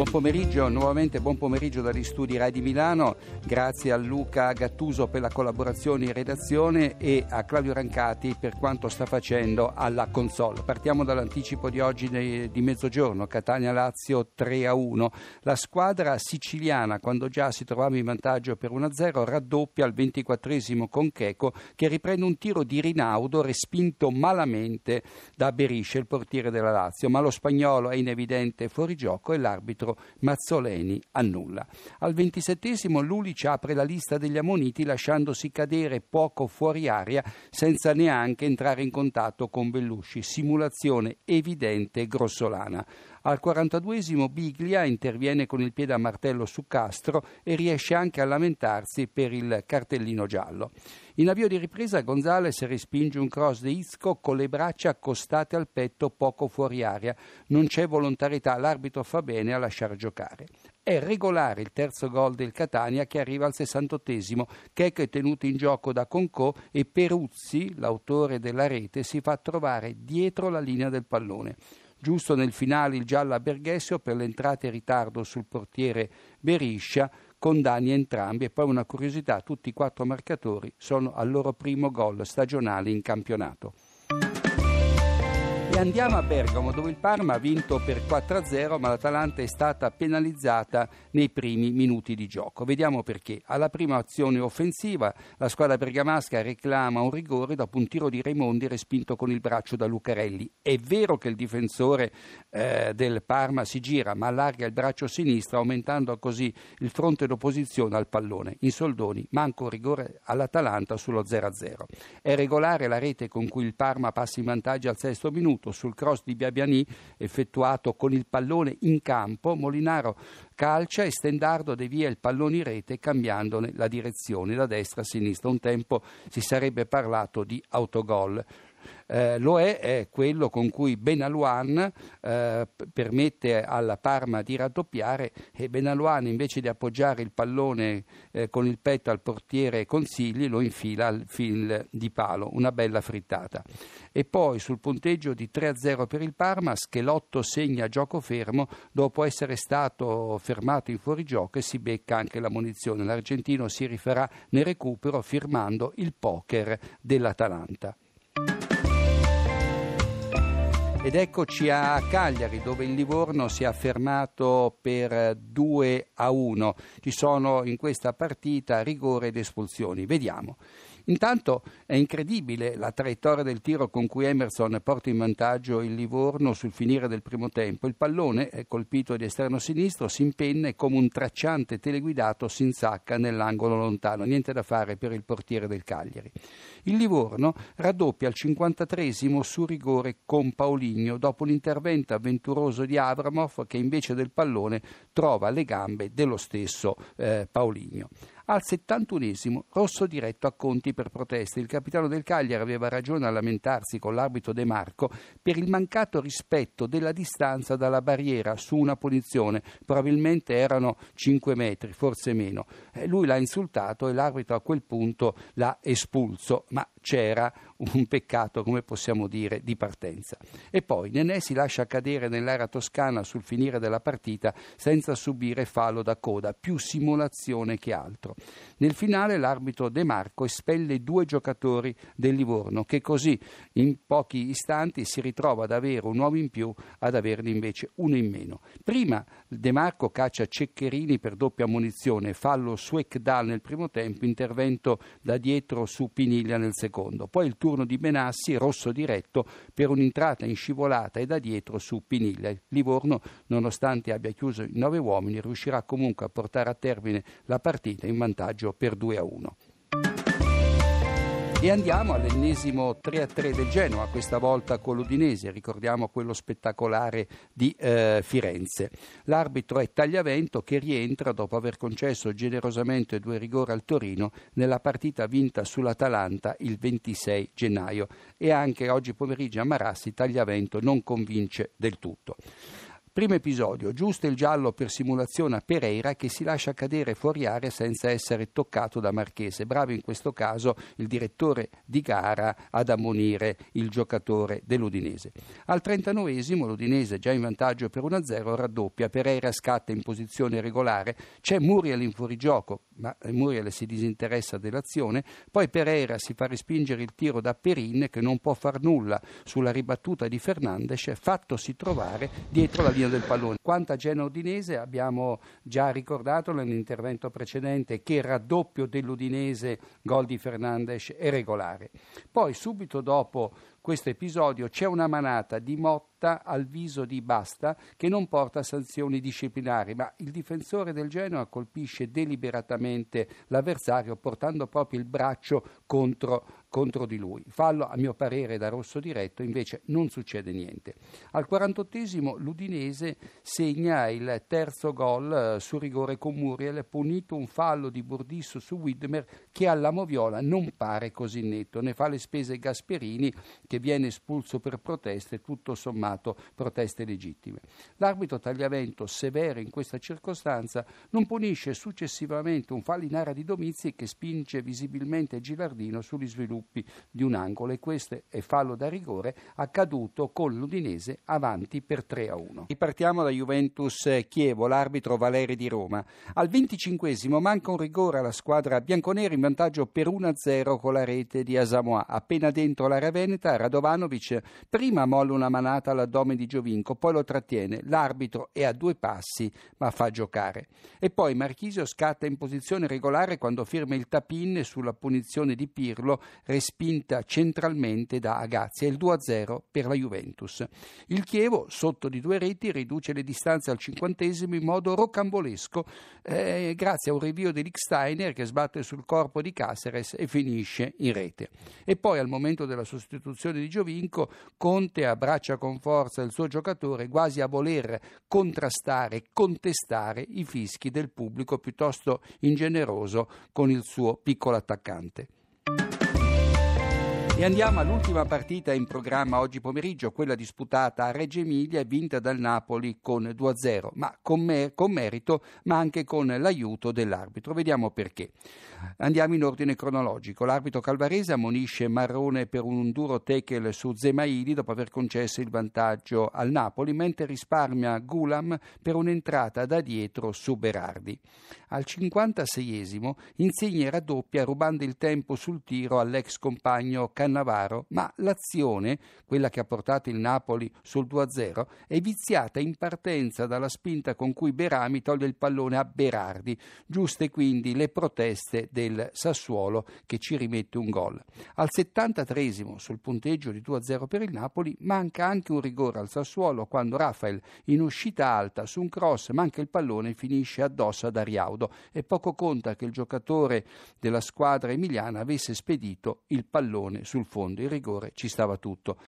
Buon pomeriggio, nuovamente buon pomeriggio dagli studi Rai di Milano, grazie a Luca Gattuso per la collaborazione in redazione e a Claudio Rancati per quanto sta facendo alla console. Partiamo dall'anticipo di oggi di mezzogiorno, Catania-Lazio 3-1. La squadra siciliana, quando già si trovava in vantaggio per 1-0, raddoppia al 24 con Checo che riprende un tiro di Rinaudo respinto malamente da Berisce, il portiere della Lazio, ma lo spagnolo è in evidente fuorigioco e l'arbitro Pietro Mazzoleni annulla. Al ventisettesimo Lulic apre la lista degli ammoniti lasciandosi cadere poco fuori aria senza neanche entrare in contatto con Bellusci, simulazione evidente grossolana. Al 42esimo Biglia interviene con il piede a martello su Castro e riesce anche a lamentarsi per il cartellino giallo. In avvio di ripresa Gonzales respinge un cross di Isco con le braccia accostate al petto poco fuori aria. Non c'è volontarietà, l'arbitro fa bene a lasciare giocare. È regolare il terzo gol del Catania che arriva al 68esimo. Checco è tenuto in gioco da Concò e Peruzzi, l'autore della rete, si fa trovare dietro la linea del pallone giusto nel finale il giallo a Berghessio per l'entrata in ritardo sul portiere Beriscia, con danni entrambi. E poi una curiosità, tutti i quattro marcatori sono al loro primo gol stagionale in campionato andiamo a Bergamo dove il Parma ha vinto per 4-0 ma l'Atalanta è stata penalizzata nei primi minuti di gioco. Vediamo perché. Alla prima azione offensiva la squadra bergamasca reclama un rigore dopo un tiro di Raimondi respinto con il braccio da Lucarelli. È vero che il difensore eh, del Parma si gira ma allarga il braccio sinistro aumentando così il fronte d'opposizione al pallone. In soldoni manca un rigore all'Atalanta sullo 0-0. È regolare la rete con cui il Parma passa in vantaggio al sesto minuto fatto sul cross di Biabiani effettuato con il pallone in campo, Molinaro calcia e Stendardo devia il pallone in rete cambiandone la direzione da destra a sinistra. Un tempo si sarebbe parlato di autogol eh, lo è, è, quello con cui Benaluan eh, permette alla Parma di raddoppiare e Benaluan invece di appoggiare il pallone eh, con il petto al portiere Consigli lo infila al fil di palo, una bella frittata. E poi sul punteggio di 3-0 per il Parma Schelotto segna gioco fermo dopo essere stato fermato in fuorigioco e si becca anche la munizione. L'argentino si rifarà nel recupero firmando il poker dell'Atalanta. Ed eccoci a Cagliari dove il Livorno si è affermato per 2 a 1. Ci sono in questa partita rigore ed espulsioni. Vediamo. Intanto è incredibile la traiettoria del tiro con cui Emerson porta in vantaggio il Livorno sul finire del primo tempo. Il pallone, è colpito di esterno sinistro, si impenna e come un tracciante teleguidato si insacca nell'angolo lontano. Niente da fare per il portiere del Cagliari. Il Livorno raddoppia al 53 su rigore con Pauligno dopo l'intervento avventuroso di Abramov che invece del pallone trova le gambe dello stesso eh, Pauligno. Al 71esimo rosso diretto a Conti per proteste. Il capitano del Cagliari aveva ragione a lamentarsi con l'arbitro De Marco per il mancato rispetto della distanza dalla barriera su una punizione. Probabilmente erano 5 metri, forse meno. Eh, lui l'ha insultato e l'arbitro a quel punto l'ha espulso, ma c'era un peccato, come possiamo dire, di partenza. E poi Nenè si lascia cadere nell'area toscana sul finire della partita senza subire fallo da coda, più simulazione che altro. Nel finale l'arbitro De Marco espelle due giocatori del Livorno che così in pochi istanti si ritrova ad avere un uomo in più ad averne invece uno in meno. Prima De Marco caccia Ceccherini per doppia munizione, fallo su Ekdal nel primo tempo, intervento da dietro su Piniglia nel secondo. Poi il turno di Benassi, rosso diretto per un'entrata in scivolata e da dietro su Piniglia. Livorno, nonostante abbia chiuso in nove uomini, riuscirà comunque a portare a termine la partita in vantaggio per 2 a 1. E andiamo all'ennesimo 3-3 del Genoa, questa volta con l'Udinese, ricordiamo quello spettacolare di eh, Firenze. L'arbitro è Tagliavento che rientra dopo aver concesso generosamente due rigori al Torino nella partita vinta sull'Atalanta il 26 gennaio e anche oggi pomeriggio a Marassi Tagliavento non convince del tutto. Primo episodio, giusto il giallo per simulazione a Pereira che si lascia cadere fuori area senza essere toccato da Marchese. Bravo in questo caso il direttore di gara ad ammonire il giocatore dell'Udinese. Al 39esimo l'Udinese già in vantaggio per 1-0 raddoppia, Pereira scatta in posizione regolare, c'è Muriel in fuorigioco, ma Muriel si disinteressa dell'azione, poi Pereira si fa respingere il tiro da Perin che non può far nulla sulla ribattuta di Fernandes, fattosi trovare dietro la linea del pallone. Quanto a Genoa Udinese abbiamo già ricordato nell'intervento precedente che il raddoppio dell'Udinese, gol di Fernandes, è regolare. Poi subito dopo questo episodio c'è una manata di Motta al viso di Basta che non porta sanzioni disciplinari, ma il difensore del Genoa colpisce deliberatamente l'avversario portando proprio il braccio contro contro di lui. Fallo, a mio parere, da rosso diretto, invece non succede niente. Al 48esimo l'Udinese segna il terzo gol eh, su rigore con Muriel, punito un fallo di Burdisso su Widmer che alla Moviola non pare così netto. Ne fa le spese Gasperini che viene espulso per proteste, tutto sommato proteste legittime. L'arbitro Tagliavento, severo in questa circostanza, non punisce successivamente un fallo in area di Domizi che spinge visibilmente Gilardino sugli sviluppi di un angolo e questo è fallo da rigore accaduto con l'Udinese avanti per 3 a 1. Ripartiamo da Juventus Chievo, l'arbitro Valeri di Roma. Al 25 manca un rigore alla squadra bianconera in vantaggio per 1 a 0 con la rete di Asamoah. Appena dentro l'area veneta, Radovanovic prima molla una manata all'addome di Giovinco, poi lo trattiene. L'arbitro è a due passi ma fa giocare. E poi Marchisio scatta in posizione regolare quando firma il tapin sulla punizione di Pirlo respinta centralmente da Agazia, il 2-0 per la Juventus. Il Chievo, sotto di due reti, riduce le distanze al cinquantesimo in modo rocambolesco eh, grazie a un rinvio di Licksteiner che sbatte sul corpo di Caceres e finisce in rete. E poi al momento della sostituzione di Giovinco, Conte abbraccia con forza il suo giocatore quasi a voler contrastare, contestare i fischi del pubblico piuttosto ingeneroso con il suo piccolo attaccante. E andiamo all'ultima partita in programma oggi pomeriggio, quella disputata a Reggio Emilia e vinta dal Napoli con 2-0, ma con, me- con merito, ma anche con l'aiuto dell'arbitro. Vediamo perché. Andiamo in ordine cronologico. L'arbitro calvarese ammonisce Marrone per un duro tackle su Zemaili dopo aver concesso il vantaggio al Napoli, mentre risparmia Gulam per un'entrata da dietro su Berardi. Al 56esimo Insigne raddoppia rubando il tempo sul tiro all'ex compagno Cannavaro, ma l'azione, quella che ha portato il Napoli sul 2-0, è viziata in partenza dalla spinta con cui Berami toglie il pallone a Berardi. Giuste quindi le proteste del Sassuolo che ci rimette un gol. Al 73 sul punteggio di 2-0 per il Napoli manca anche un rigore al Sassuolo quando Rafael in uscita alta su un cross manca il pallone e finisce addosso ad Ariaudo e poco conta che il giocatore della squadra emiliana avesse spedito il pallone sul fondo. Il rigore ci stava tutto.